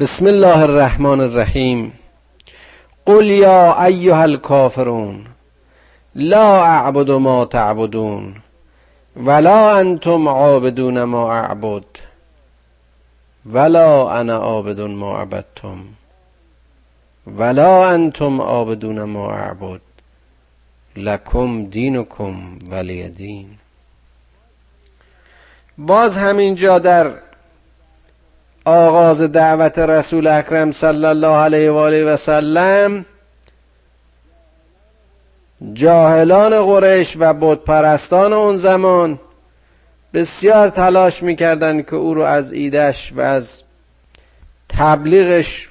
بسم الله الرحمن الرحیم. قل یا ایها الکافرون لا اعبد ما تعبدون ولا انتم عابدون ما اعبد ولا انا عابد ما عبدتم ولا انتم عابدون ما اعبد لکم دینکم ولی دین. باز همینجا در آغاز دعوت رسول اکرم صلی الله علیه و آله و سلم جاهلان قریش و بتپرستان اون زمان بسیار تلاش می‌کردند که او رو از ایدش و از تبلیغش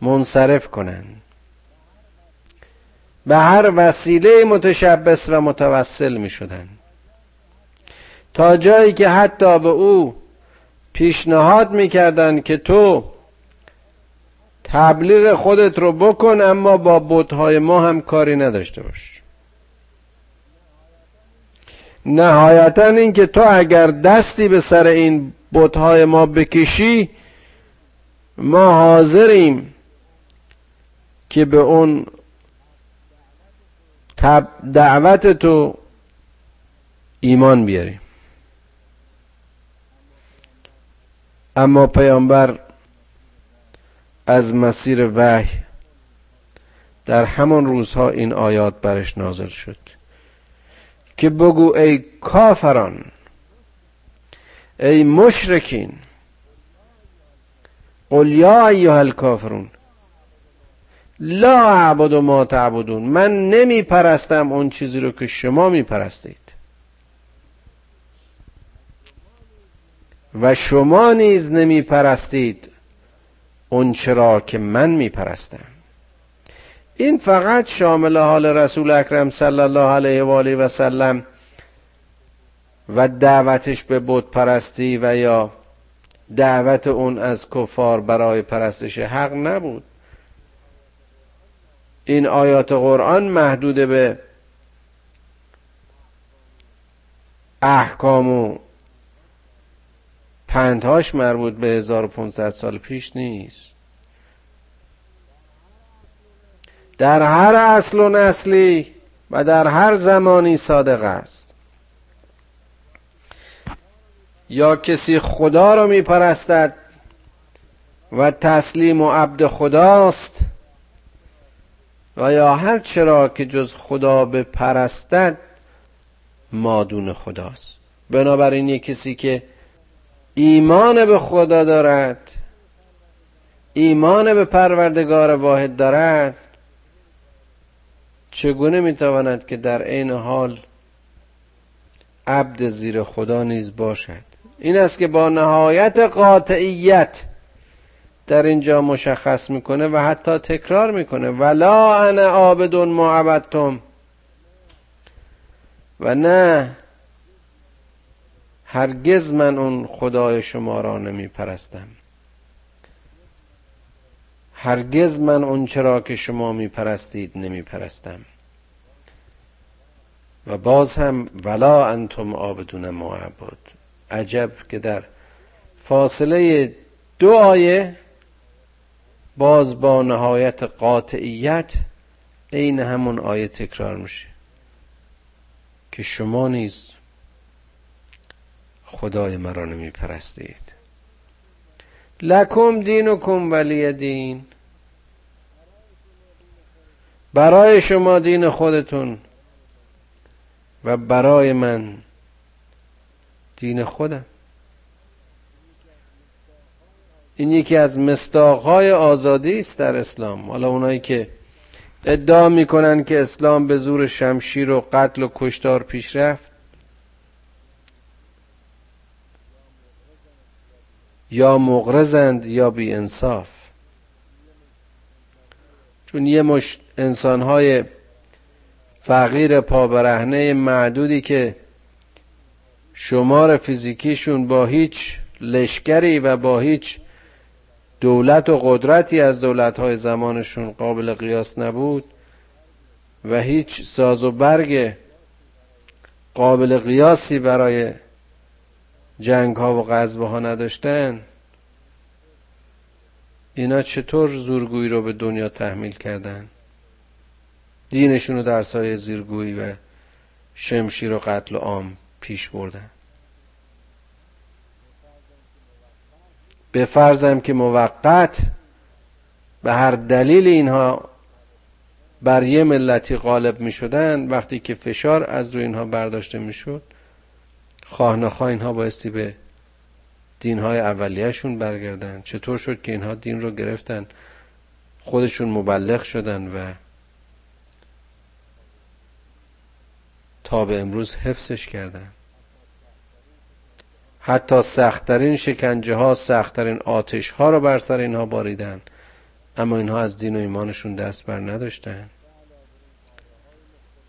منصرف کنند به هر وسیله متشبس و متوسل می. تا جایی که حتی به او پیشنهاد می‌کردن که تو تبلیغ خودت رو بکن اما با بودهای ما هم کاری نداشته باش. نهایتا این که تو اگر دستی به سر این بودهای ما بکشی ما حاضریم که به اون دعوت تو ایمان بیاریم. اما پیامبر از مسیر وحی در همان روزها این آیات برش نازل شد که بگو ای کافران ای مشرکین قل یا ایها الکافرون لا اعبد ما تعبدون من نمی پرستم اون چیزی رو که شما می پرستید و شما نیز نمی پرستید اون چرا که من می پرستم این فقط شامل حال رسول اکرم صلی الله علیه و آله و سلم و دعوتش به بود پرستی و یا دعوت اون از کفار برای پرستش حق نبود. این آیات قرآن محدود به احکام و پندهاش مربوط به 1500 سال پیش نیست. در هر اصل و نسلی و در هر زمانی صادق است. یا کسی خدا رو میپرستد و تسلیم و عبد خداست و یا هر چرا که جز خدا بپرستد مادون خداست. بنابراین یک کسی که ایمان به خدا دارد. ایمان به پروردگار واحد دارد. چگونه می‌تواند که در عین حال عبد زیر خدا نیز باشد؟ این است که با نهایت قاطعیت در اینجا مشخص می‌کنه و حتی تکرار می‌کنه. ولا انا عابد ما عبدتم و نه هرگز من اون خدای شما را نمی پرستم هرگز من اون چرا که شما می پرستید نمی پرستم و باز هم ولا انتم آبدون معبد. عجب که در فاصله دو آیه باز با نهایت قاطعیت عین همون آیه تکرار میشه که شما نیز خدای مرا نمی پرستید لکم دینکم ولی دین. برای شما دین خودتون و برای من دین خودم. این یکی از مستاقهای آزادی است در اسلام. حالا اونایی که ادعا می‌کنن که اسلام به زور شمشیر و قتل و کشتار پیش رفت یا مغرزند یا بی انصاف چون یه مش انسانهای فقیر پابرهنه معدودی که شمار فیزیکیشون با هیچ لشکری و با هیچ دولت و قدرتی از دولتهای زمانشون قابل قیاس نبود و هیچ ساز و برگ قابل قیاسی برای جنگ ها و غزبه ها نداشتن اینا چطور زورگویی رو به دنیا تحمیل کردن؟ دینشون رو در سایه زیرگویی و شمشیر و قتل و عام پیش بردن. به فرضم که موقت به هر دلیل اینها بر یه ملتی غالب می شدن وقتی که فشار از روی اینها برداشته می شد خواه اینها بایستی به دینهای اولیهشون برگردن. چطور شد که اینها دین رو گرفتن؟ خودشون مبلغ شدن و تا به امروز حفظش کردن. حتی سختترین شکنجه ها سختترین آتش ها رو بر سر اینها باریدن. اما اینها از دین و ایمانشون دست بر نداشتن.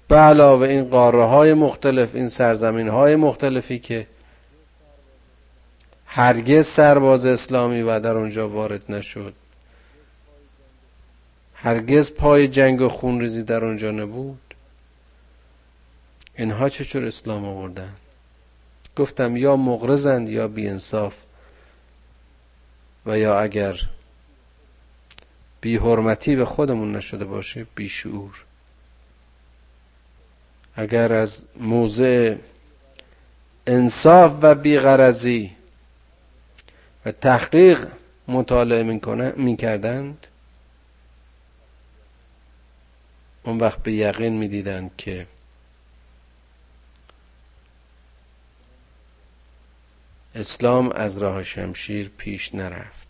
به علاوه این قاره های مختلف این سرزمین های مختلفی که هرگز سرباز اسلامی و در اونجا وارد نشد. هرگز پای جنگ و خونریزی در اونجا نبود. اینها چطور اسلام آوردن؟ گفتم یا مغرزند یا بیانصاف و یا اگر بی حرمتی به خودمون نشده باشه بیشعور. اگر از موضع انصاف و بیغرزی و تحقیق مطالعه می کردند اون وقت به یقین می دیدند که اسلام از راه شمشیر پیش نرفت.